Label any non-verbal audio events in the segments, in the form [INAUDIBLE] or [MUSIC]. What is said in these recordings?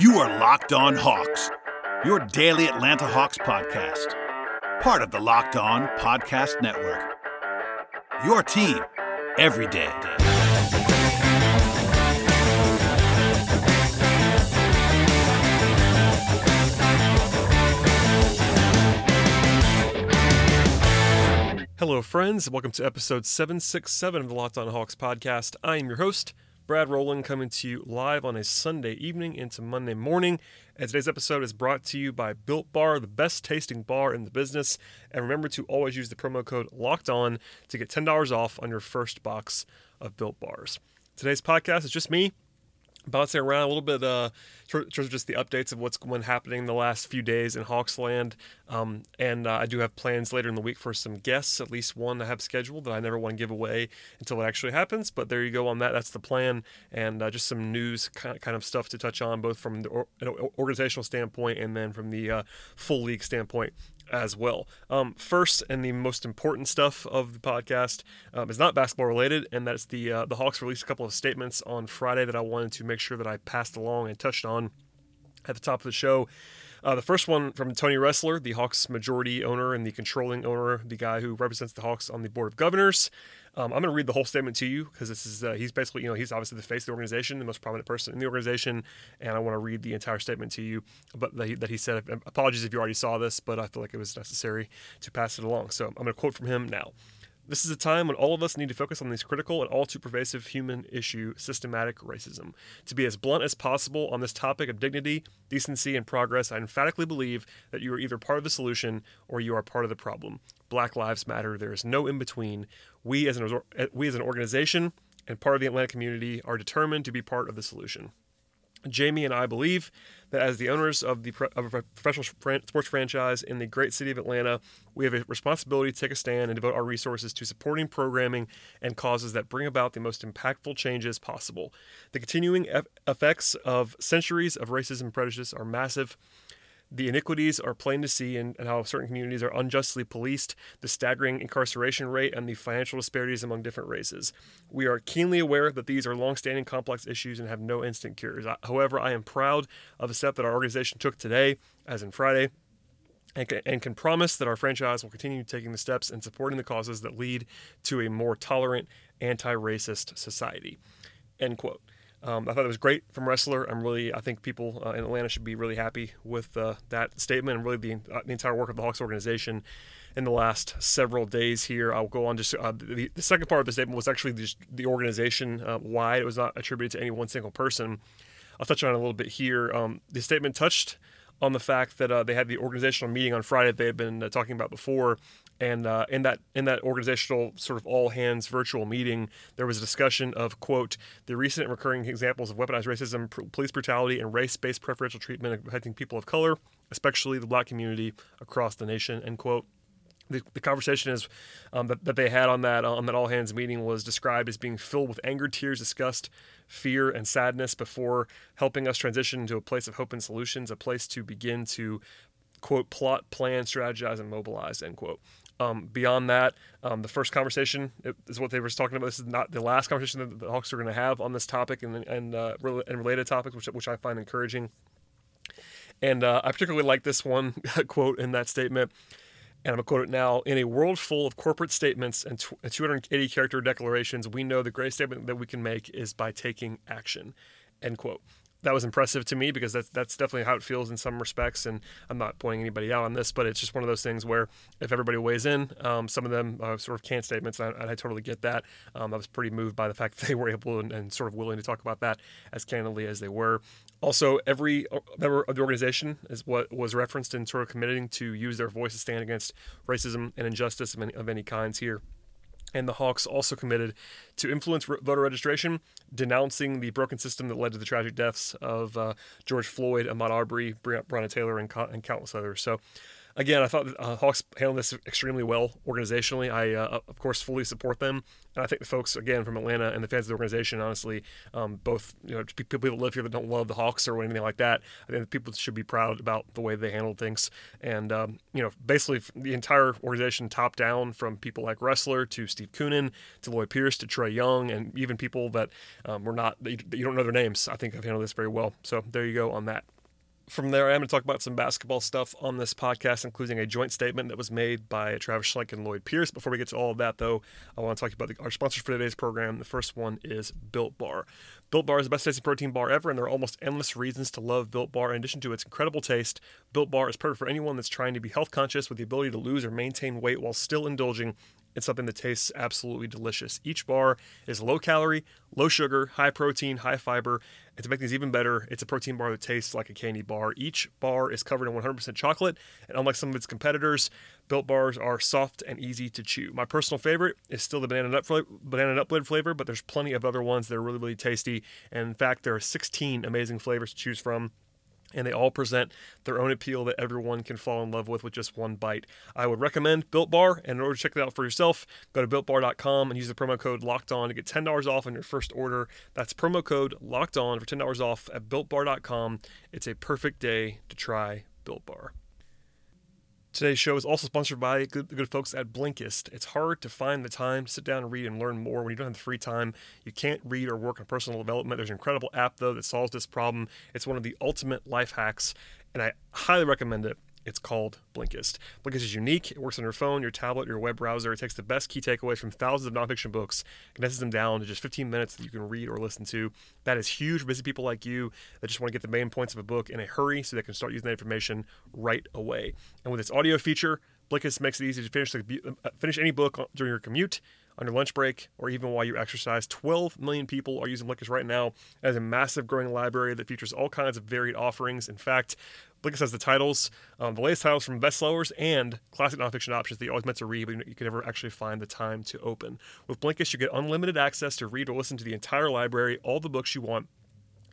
You are Locked On Hawks, your daily Atlanta Hawks podcast, part of the Locked On Podcast Network. Your team every day. Hello, friends. Welcome to episode 767 of the Locked On Hawks podcast. I am your host, Brad Rowland, coming to you live on a Sunday evening into Monday morning. And today's episode is brought to you by Built Bar, the best tasting bar in the business. And remember to always use the promo code Locked On to get $10 off on your first box of Built Bars. Today's podcast is just me bouncing around a little bit uh, of just the updates of what's been happening the last few days in Hawksland. Um, and uh, I do have plans later in the week for some guests, at least one I have scheduled that I never want to give away until it actually happens. But there you go on that. That's the plan. And uh, just some news kind of stuff to touch on, both from the organizational standpoint and then from the uh, full league standpoint as well. Um, first, and the most important stuff of the podcast um, is not basketball related, and that's the uh, the Hawks released a couple of statements on Friday that I wanted to make sure that I passed along and touched on at the top of the show. Uh, the first one from Tony Ressler, the Hawks majority owner and the controlling owner, the guy who represents the Hawks on the board of governors. Um, I'm going to read the whole statement to you because this is uh, he's basically you know he's obviously the face of the organization, the most prominent person in the organization, and I want to read the entire statement to you. But that that he said, apologies if you already saw this, but I feel like it was necessary to pass it along. So I'm going to quote from him now. This is a time when all of us need to focus on this critical and all too pervasive human issue, systematic racism. To be as blunt as possible on this topic of dignity, decency, and progress, I emphatically believe that you are either part of the solution or you are part of the problem. Black Lives Matter. There is no in between. We as an we as an organization and part of the Atlanta community are determined to be part of the solution. Jamie and I believe that as the owners of the of a professional sports franchise in the great city of Atlanta, we have a responsibility to take a stand and devote our resources to supporting programming and causes that bring about the most impactful changes possible. The continuing effects of centuries of racism and prejudice are massive, the iniquities are plain to see and how certain communities are unjustly policed, the staggering incarceration rate, and the financial disparities among different races. We are keenly aware that these are long-standing complex issues and have no instant cures. However, I am proud of the step that our organization took today, as in Friday, and and can promise that our franchise will continue taking the steps and supporting the causes that lead to a more tolerant, anti-racist society. End quote. Um, I thought it was great from Ressler. I'm really, I think people uh, in Atlanta should be really happy with uh, that statement and really the, uh, the, entire work of the Hawks organization in the last several days here. I'll go on just uh, the, the, second part of the statement was actually just the organization uh, wide. It was not attributed to any one single person. I'll touch on it a little bit here. Um, the statement touched on the fact that uh, they had the organizational meeting on Friday that they had been talking about before, and uh, in that in that organizational sort of all hands virtual meeting, there was a discussion of quote the recent and recurring examples of weaponized racism, pr- police brutality, and race-based preferential treatment affecting people of color, especially the black community across the nation. End quote. The, the conversation is um, that, that they had on that on that all hands meeting was described as being filled with anger, tears, disgust, fear, and sadness before helping us transition into a place of hope and solutions, a place to begin to quote plot, plan, strategize, and mobilize. End quote. Um, beyond that, um, the first conversation is what they were talking about. This is not the last conversation that the Hawks are going to have on this topic and and, uh, and related topics, which which I find encouraging. And uh, I particularly like this one [LAUGHS] quote in that statement. And I'm going to quote it now. In a world full of corporate statements and 280 character declarations, we know the greatest statement that we can make is by taking action. End quote that was impressive to me because that's that's definitely how it feels in some respects. And I'm not pointing anybody out on this, but it's just one of those things where if everybody weighs in, um, some of them uh, sort of can't statements, and I, I totally get that. Um, I was pretty moved by the fact [LAUGHS] that they were able and, and, sort of willing to talk about that as candidly as they were. Also, every uh, member of the organization is what was referenced in sort of committing to use their voice to stand against racism and injustice of any, of any kinds here. And the Hawks also committed to influence voter registration, denouncing the broken system that led to the tragic deaths of uh, George Floyd, Ahmaud Arbery, Breonna Taylor, and, and, countless others. So, again, I thought uh, Hawks handled this extremely well organizationally. I, uh, of course, fully support them, and I think the folks again from Atlanta and the fans of the organization, honestly, um, both you know people that live here that don't love the Hawks or anything like that. I think people should be proud about the way they handled things, and um, you know, basically the entire organization, top down, from people like Ressler to Steve Koonin to Lloyd Pierce to Trae Young, and even people that um, were not that you don't know their names. I think have handled this very well. So there you go on that from there, I'm going to talk about some basketball stuff on this podcast, including a joint statement that was made by Travis Schlenk and Lloyd Pierce. Before we get to all of that, though, I want to talk about the, our sponsors for today's program. The first one is Built Bar. Built Bar is the best tasting protein bar ever, and there are almost endless reasons to love Built Bar. In addition to its incredible taste, Built Bar is perfect for anyone that's trying to be health conscious with the ability to lose or maintain weight while still indulging it's something that tastes absolutely delicious. Each bar is low calorie, low sugar, high protein, high fiber. And to make things even better, it's a protein bar that tastes like a candy bar. Each bar is covered in 100% chocolate, and unlike some of its competitors, Built bars are soft and easy to chew. My personal favorite is still the banana nut banana nut blend flavor, but there's plenty of other ones that are really really tasty. And in fact, there are 16 amazing flavors to choose from and they all present their own appeal that everyone can fall in love with with just one bite. I would recommend Built Bar, and in order to check it out for yourself, go to builtbar.com and use the promo code Locked On to get ten dollars off on your first order. That's promo code Locked On for ten dollars off at builtbar.com. It's a perfect day to try Built Bar. Today's show is also sponsored by good, the good folks at Blinkist. It's hard to find the time to sit down and read and learn more when you don't have the free time. You can't read or work on personal development. There's an incredible app, though, that solves this problem. It's one of the ultimate life hacks, and I highly recommend it. It's called Blinkist. Blinkist is unique. It works on your phone, your tablet, your web browser. It takes the best key takeaways from thousands of nonfiction books, condenses them down to just 15 minutes that you can read or listen to. That is huge for busy people like you that just want to get the main points of a book in a hurry so they can start using that information right away. And with its audio feature, Blinkist makes it easy to finish, the, uh, finish any book during your commute on your lunch break, or even while you exercise. 12 million people are using Blinkist right now as a massive growing library that features all kinds of varied offerings. In fact, Blinkist has the titles, um, the latest titles from bestsellers and classic nonfiction options that you always meant to read, but you could never actually find the time to open. With Blinkist, you get unlimited access to read or listen to the entire library, all the books you want,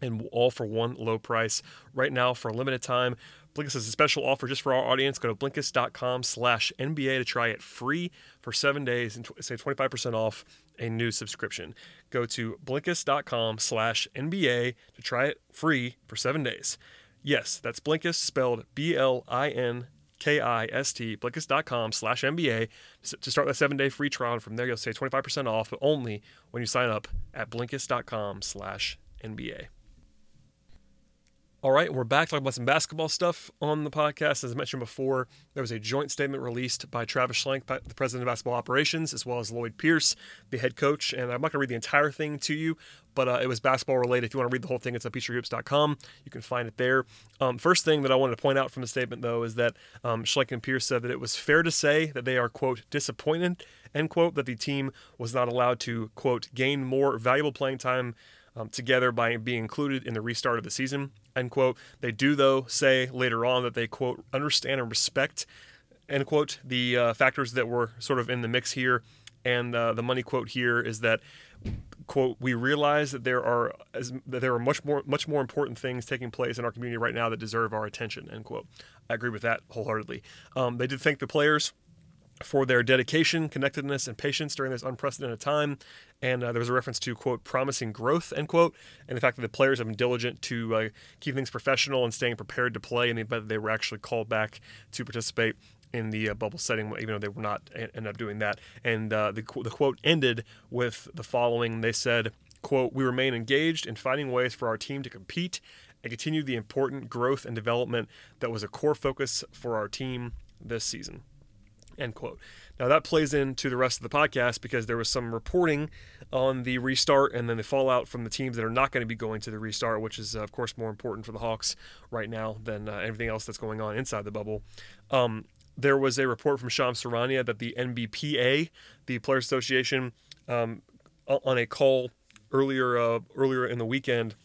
and all for one low price. Right now, for a limited time, Blinkist has a special offer just for our audience. Go to Blinkist.com slash NBA to try it free for seven days and save 25% off a new subscription. Go to Blinkist.com slash NBA to try it free for seven days. Yes, that's Blinkist, spelled B L I N K I S T, Blinkist.com slash NBA to start that seven day free trial. And from there, you'll save 25% off, but only when you sign up at Blinkist.com slash NBA. All right, we're back talking about some basketball stuff on the podcast. As I mentioned before, there was a joint statement released by Travis Schlenk, the president of basketball operations, as well as Lloyd Pierce, the head coach. And I'm not going to read the entire thing to you, but uh, it was basketball related. If you want to read the whole thing, it's at peachtreehoops.com. You can find it there. Um, first thing that I wanted to point out from the statement, though, is that um, Schlenk and Pierce said that it was fair to say that they are, quote, disappointed, end quote, that the team was not allowed to, quote, gain more valuable playing time um, together by being included in the restart of the season, end quote. They do, though, say later on that they, quote, understand and respect, end quote, the uh, factors that were sort of in the mix here. And uh, the money quote here is that, quote, we realize that there are as, that there are much more much more important things taking place in our community right now that deserve our attention, end quote. I agree with that wholeheartedly. Um, they did thank the players for their dedication, connectedness, and patience during this unprecedented time. And uh, there was a reference to, quote, promising growth, end quote, and the fact that the players have been diligent to uh, keep things professional and staying prepared to play, and they, they were actually called back to participate in the uh, bubble setting, even though they were not end up doing that. And uh, the, the quote ended with the following They said, quote, we remain engaged in finding ways for our team to compete and continue the important growth and development that was a core focus for our team this season. End quote. Now that plays into the rest of the podcast because there was some reporting on the restart and then the fallout from the teams that are not going to be going to the restart, which is uh, of course more important for the Hawks right now than uh, else that's going on inside the bubble. Um, there was a report from Shams Charania that the NBPA, the Players Association, um, on a call earlier uh, earlier in the weekend,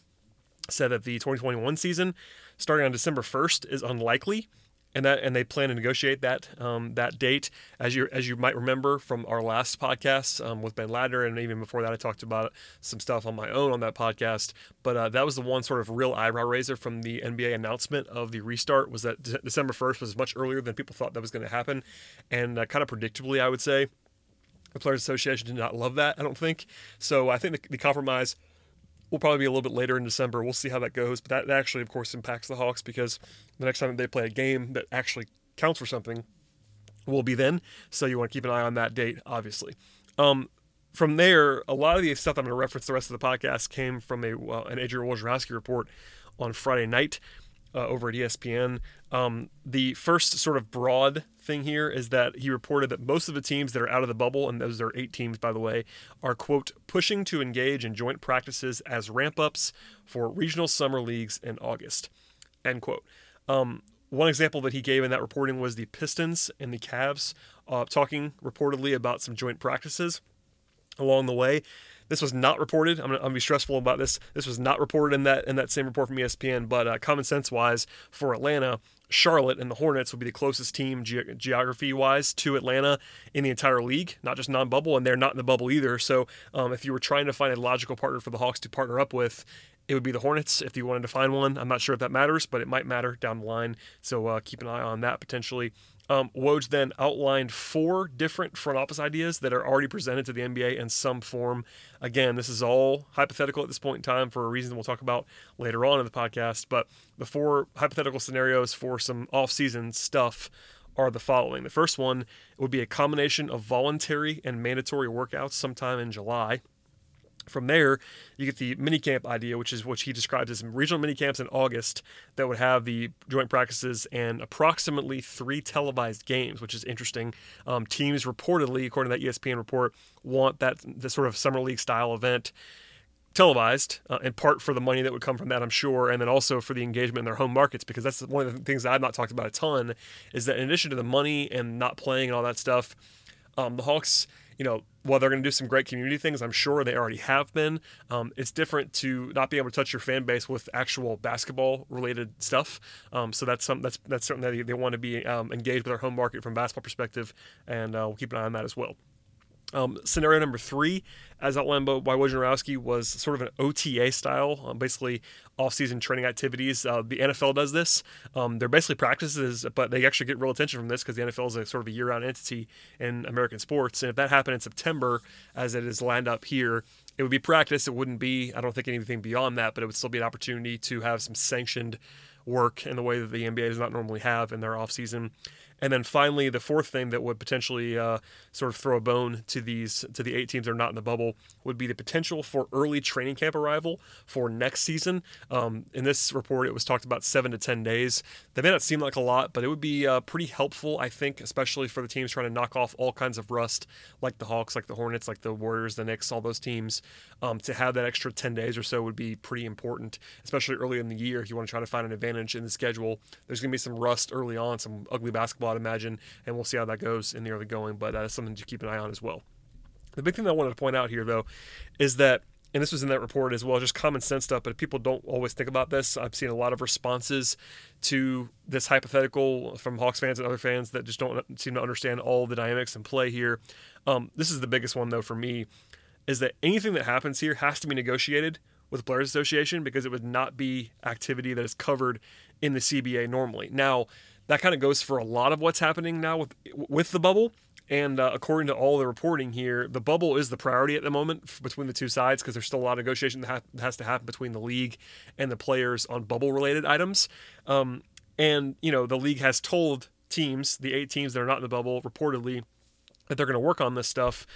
said that the 2021 season, starting on December 1st, is unlikely and that and they plan to negotiate that um, that date. As you as you might remember from our last podcast um, with Ben Ladner, and even before that, I talked about some stuff on my own on that podcast. But uh, that was the one sort of real eyebrow raiser from the NBA announcement of the restart was that De- December first was much earlier than people thought that was going to happen, and uh, kind of predictably, I would say. The Players Association did not love that, I don't think. So I think the, the compromise will probably be a little bit later in December. We'll see how that goes. But that, that actually, of course, impacts the Hawks because the next time they play a game that actually counts for something will be then. So you want to keep an eye on that date, obviously. Um, from there, a lot of the stuff I'm going to reference the rest of the podcast came from a uh, an Adrian Wojnarowski report on Friday night uh, over at ESPN. Um, the first sort of broad thing here is that he reported that most of the teams that are out of the bubble, and those are eight teams, by the way, are, quote, pushing to engage in joint practices as ramp ups for regional summer leagues in August, end quote. Um, one example that he gave in that reporting was the Pistons and the Cavs uh, talking reportedly about some joint practices along the way. This was not reported. I'm gonna, I'm gonna, be stressful about this. This was not reported in that in that same report from ESPN. But uh, common sense wise, for Atlanta, Charlotte and the Hornets would be the closest team ge- geography wise to Atlanta in the entire league, not just non bubble, and they're not in the bubble either. So um, if you were trying to find a logical partner for the Hawks to partner up with, it would be the Hornets if you wanted to find one. I'm not sure if that matters, but it might matter down the line. So uh, keep an eye on that potentially. Um, Woj then outlined four different front office ideas that are already presented to the NBA in some form. Again, this is all hypothetical at this point in time for a reason we'll talk about later on in the podcast. But the four hypothetical scenarios for some off-season stuff are the following. The first one would be a combination of voluntary and mandatory workouts sometime in July. From there, you get the minicamp idea, which is what he describes as regional minicamps in August that would have the joint practices and approximately three televised games, which is interesting. Um, teams reportedly, according to that ESPN report, want that the sort of summer league style event televised, uh, in part for the money that would come from that, I'm sure, and then also for the engagement in their home markets, because that's one of the things that I've not talked about a ton, is that in addition to the money and not playing and all that stuff, um, the Hawks you know, while they're going to do some great community things, I'm sure they already have been. Um, it's different to not be able to touch your fan base with actual basketball related stuff. Um, so that's some that's that's something that they, they want to be um, engaged with our home market from basketball perspective, and uh, we'll keep an eye on that as well. Um, scenario number three, as outlined by Wojnarowski, was sort of an OTA style, um, basically off-season training activities. Uh, the NFL does this. Um, they're basically practices, but they actually get real attention from this because the NFL is a sort of a year-round entity in American sports. And if that happened in September, as it is lined up here, it would be practice. It wouldn't be, I don't think, anything beyond that, but it would still be an opportunity to have some sanctioned work in the way that the NBA does not normally have in their off-season. And then finally, the fourth thing that would potentially uh, sort of throw a bone to these to the eight teams that are not in the bubble would be the potential for early training camp arrival for next season. Um, in this report, it was talked about seven to ten days. That may not seem like a lot, but it would be uh, pretty helpful, I think, especially for the teams trying to knock off all kinds of rust, like the Hawks, like the Hornets, like the Warriors, the Knicks, all those teams. Um, to have that extra ten days or so would be pretty important, especially early in the year if you want to try to find an advantage in the schedule. There's going to be some rust early on, some ugly basketball I'd imagine, and we'll see how that goes in the early going. But that's something to keep an eye on as well. The big thing that I wanted to point out here, though, is that and this was in that report as well, just common sense stuff, but people don't always think about this. I've seen a lot of responses to this hypothetical from Hawks fans and other fans that just don't seem to understand all the dynamics and play here. Um, this is the biggest one, though, for me, is that anything that happens here has to be negotiated with the Players Association because it would not be activity that is covered in the CBA normally. Now, that kind of goes for a lot of what's happening now with with the bubble. And uh, according to all the reporting here, the bubble is the priority at the moment between the two sides because there's still a lot of negotiation that, ha- has to happen between the league and the players on bubble related items. Um, and, you know, the league has told teams, the eight teams that are not in the bubble, reportedly, that they're going to work on this stuff.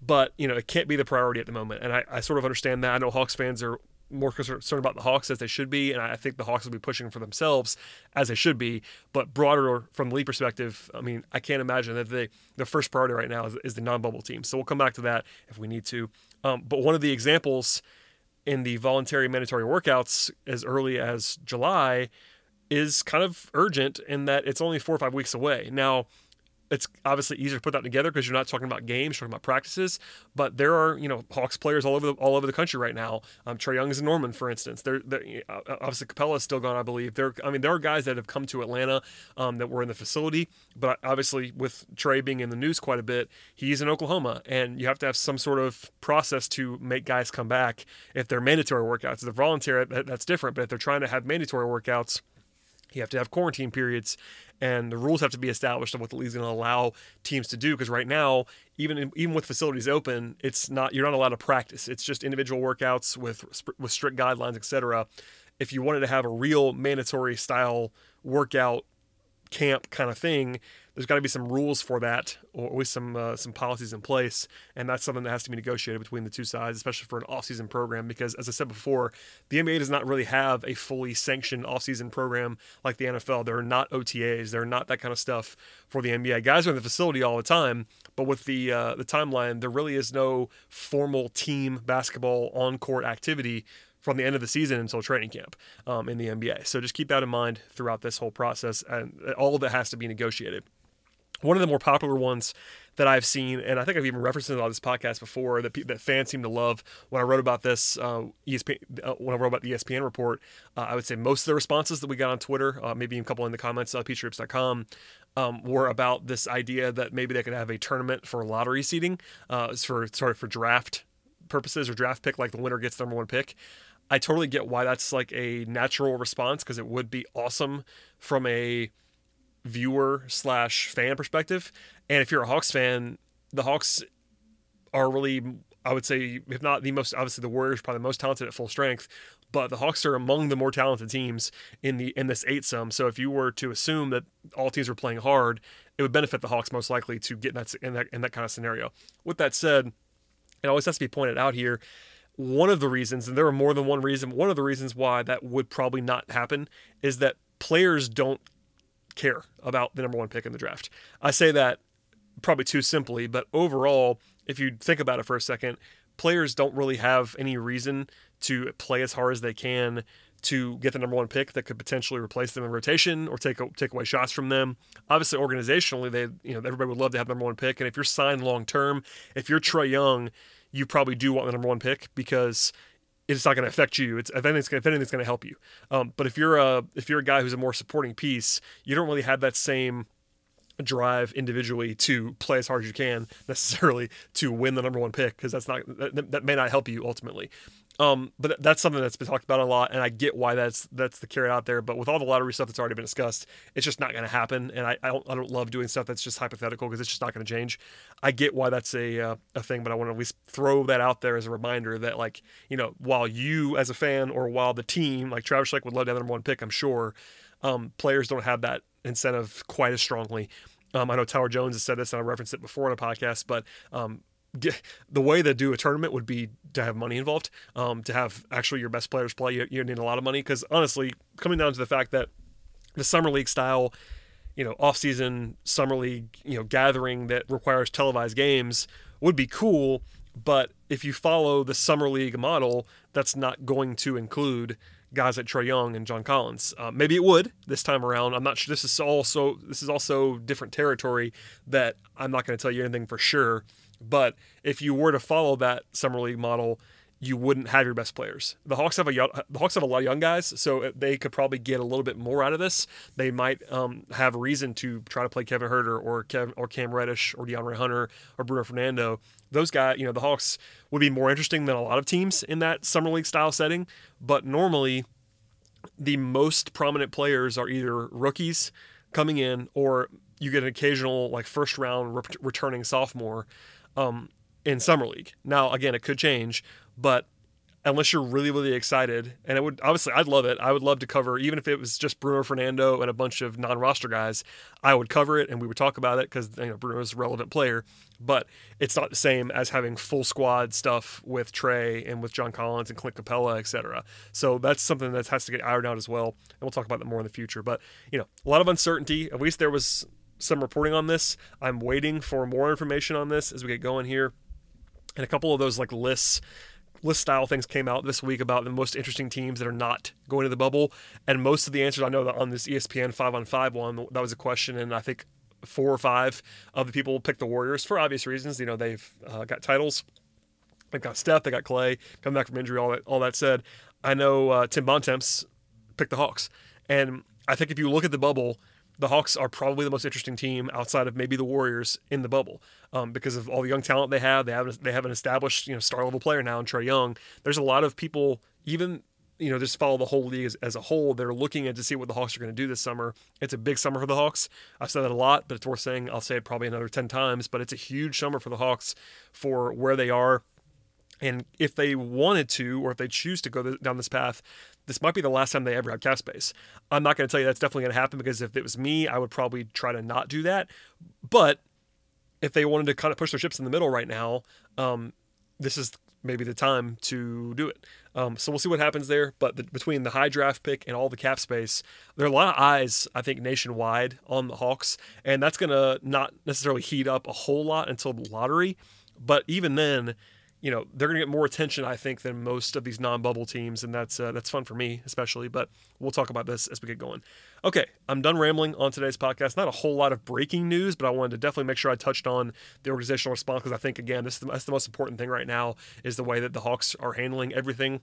But, you know, it can't be the priority at the moment. And I, I sort of understand that. I know Hawks fans are more concerned about the Hawks as they should be, and I think the Hawks will be pushing for themselves as they should be. But broader from the league perspective, I mean, I can't imagine that they the first priority right now is, is the non-bubble team. So we'll come back to that if we need to. Um, but one of the examples in the voluntary mandatory workouts as early as July is kind of urgent in that it's only four or five weeks away now it's obviously easier to put that together because you're not talking about games, you're talking about practices. But there are you know Hawks players all over the, all over the country right now. Um, Trae Young is in Norman, for instance. They're, they're uh, obviously Capela is still gone, I believe. There, I mean, there are guys that have come to Atlanta um, that were in the facility, but obviously with Trae being in the news quite a bit, he's in Oklahoma, and you have to have some sort of process to make guys come back if they're mandatory workouts. If they're voluntary, that's different. But if they're trying to have mandatory workouts, you have to have quarantine periods and the rules have to be established of what the league's going to allow teams to do because right now even even with facilities open it's not you're not allowed to practice. It's just individual workouts with with strict guidelines etc if you wanted to have a real mandatory style workout camp kind of thing there's got to be some rules for that, or at least some uh, some policies in place, and that's something that has to be negotiated between the two sides, especially for an off-season program. Because as I said before, the NBA does not really have a fully sanctioned off-season program like the NFL. There are not OTAs, there are not that kind of stuff for the NBA. Guys are in the facility all the time, but with the uh, the timeline, there really is no formal team basketball on-court activity from the end of the season until training camp um, in the NBA. So just keep that in mind throughout this whole process, and all of that has to be negotiated. One of the more popular ones that I've seen, and I think I've even referenced it on this podcast before, that, that fans seem to love. When I wrote about this, uh, ESPN, uh, when I wrote about the ESPN report, uh, I would say most of the responses that we got on Twitter, uh, maybe a couple in the comments, uh, peachtreehoops.com, um, were about this idea that maybe they could have a tournament for lottery seating, uh, for sort of for draft purposes or draft pick, like the winner gets the number one pick. I totally get why that's like a natural response because it would be awesome from a viewer slash fan perspective. And if you're a Hawks fan, the Hawks are really, I would say, if not the most, obviously the Warriors probably the most talented at full strength, but the Hawks are among the more talented teams in the in this eight sum. So if you were to assume that all teams were playing hard, it would benefit the Hawks most likely to get in that in that in that kind of scenario. With that said, it always has to be pointed out here. One of the reasons, and there are more than one reason, one of the reasons why that would probably not happen is that players don't care about the number one pick in the draft. I say that probably too simply, but overall, if you think about it for a second, players don't really have any reason to play as hard as they can to get the number one pick that could potentially replace them in rotation or take take away shots from them. Obviously, organizationally, they you know everybody would love to have the number one pick, and if you're signed long term, if you're Trae Young, you probably do want the number one pick because it's not going to affect you. It's if anything's, if anything's going to help you. Um, but if you're a if you're a guy who's a more supporting piece, you don't really have that same drive individually to play as hard as you can [LAUGHS] necessarily to win the number one pick because that's not that, that may not help you ultimately. Um, but that's something that's been talked about a lot, and I get why that's that's the carrot out there. But with all the lottery stuff that's already been discussed, it's just not going to happen. And I, I don't I don't love doing stuff that's just hypothetical because it's just not going to change. I get why that's a uh, a thing, but I want to at least throw that out there as a reminder that like you know while you as a fan or while the team like Travis Schlenk would love to have the number one pick, I'm sure um, players don't have that incentive quite as strongly. Um, I know Tyler Jones has said this, and I referenced it before in a podcast, but um, the way to do a tournament would be to have money involved, um, to have actually your best players play. You, you need a lot of money because honestly, coming down to the fact that the summer league style, you know, off-season summer league, you know, gathering that requires televised games would be cool. But if you follow the summer league model, that's not going to include guys like Trae Young and John Collins. Uh, maybe it would this time around. I'm not sure. This is also this is also different territory that I'm not going to tell you anything for sure. But if you were to follow that summer league model, you wouldn't have your best players. The Hawks have a the Hawks have a lot of young guys, so they could probably get a little bit more out of this. They might um, have reason to try to play Kevin Huerter or Kevin or Cam Reddish or DeAndre Hunter or Bruno Fernando. Those guys, you know, the Hawks would be more interesting than a lot of teams in that summer league style setting. But normally, the most prominent players are either rookies coming in or you get an occasional like first round re- returning sophomore um, in summer league. Now, again, it could change, but unless you're really really excited and it would obviously I'd love it. I would love to cover even if it was just Bruno Fernando and a bunch of non-roster guys. I would cover it and we would talk about it cuz you know a relevant player, but it's not the same as having full squad stuff with Trae and with John Collins and Clint Capela, etc. So that's something that has to get ironed out as well, and we'll talk about that more in the future. But, you know, a lot of uncertainty. At least there was some reporting on this. I'm waiting for more information on this as we get going here. And a couple of those like lists list style things came out this week about the most interesting teams that are not going to the bubble. And most of the answers I know that on this ESPN five on five one, that was a question, and I think four or five of the people picked the Warriors for obvious reasons. You know, they've uh, got titles. They've got Steph, they got Clay, coming back from injury. All that, all that said, I know uh, Tim Bontemps picked the Hawks, and I think if you look at the bubble, the Hawks are probably the most interesting team outside of maybe the Warriors in the bubble um, because of all the young talent they have. They have they have an established you know star level player now in Trae Young. There's a lot of people even you know just follow the whole league as, as a whole. They're looking at to see what the Hawks are going to do this summer. It's a big summer for the Hawks. I've said that a lot, but it's worth saying. I'll say it probably another ten times. But it's a huge summer for the Hawks for where they are. And if they wanted to, or if they choose to go down this path, this might be the last time they ever have cap space. I'm not going to tell you that's definitely going to happen because if it was me, I would probably try to not do that. But if they wanted to kind of push their ships in the middle right now, um, this is maybe the time to do it. Um, so we'll see what happens there. But the, between the high draft pick and all the cap space, there are a lot of eyes, I think, nationwide on the Hawks, and that's going to not necessarily heat up a whole lot until the lottery. But even then, you know they're going to get more attention, I think, than most of these non-bubble teams, and that's uh, that's fun for me, especially. But we'll talk about this as we get going. Okay, I'm done rambling on today's podcast. Not a whole lot of breaking news, but I wanted to definitely make sure I touched on the organizational response because I think again, this is the, that's the most important thing right now is the way that the Hawks are handling everything.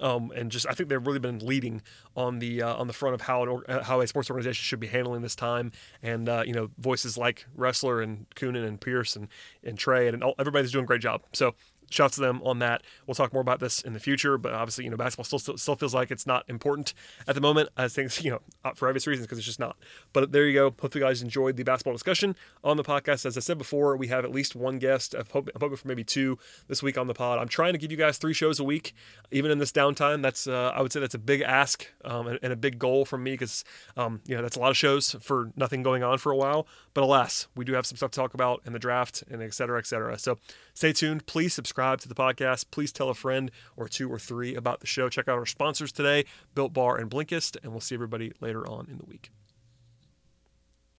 Um, and just I think they've really been leading on the uh, on the front of how an, uh, how a sports organization should be handling this time, and uh, you know voices like Ressler and Koonin and Pierce and and Trae and all, everybody's doing a great job. So shouts to them on that. We'll talk more about this in the future, but obviously, you know, basketball still still, still feels like it's not important at the moment. I think, [LAUGHS] you know, for obvious reasons because it's just not. But there you go. Hopefully, you guys enjoyed the basketball discussion on the podcast. As I said before, we have at least one guest. I'm hoping for maybe two this week on the pod. I'm trying to give you guys three shows a week, even in this downtime. That's uh, I would say that's a big ask um, and, and, a big goal from me because um, you know that's a lot of shows for nothing going on for a while. But alas, we do have some stuff to talk about in the draft and et cetera, et cetera. So stay tuned. Please subscribe to the podcast. Please tell a friend or two or three about the show. Check out our sponsors today, Built Bar and Blinkist, and we'll see everybody later on in the week.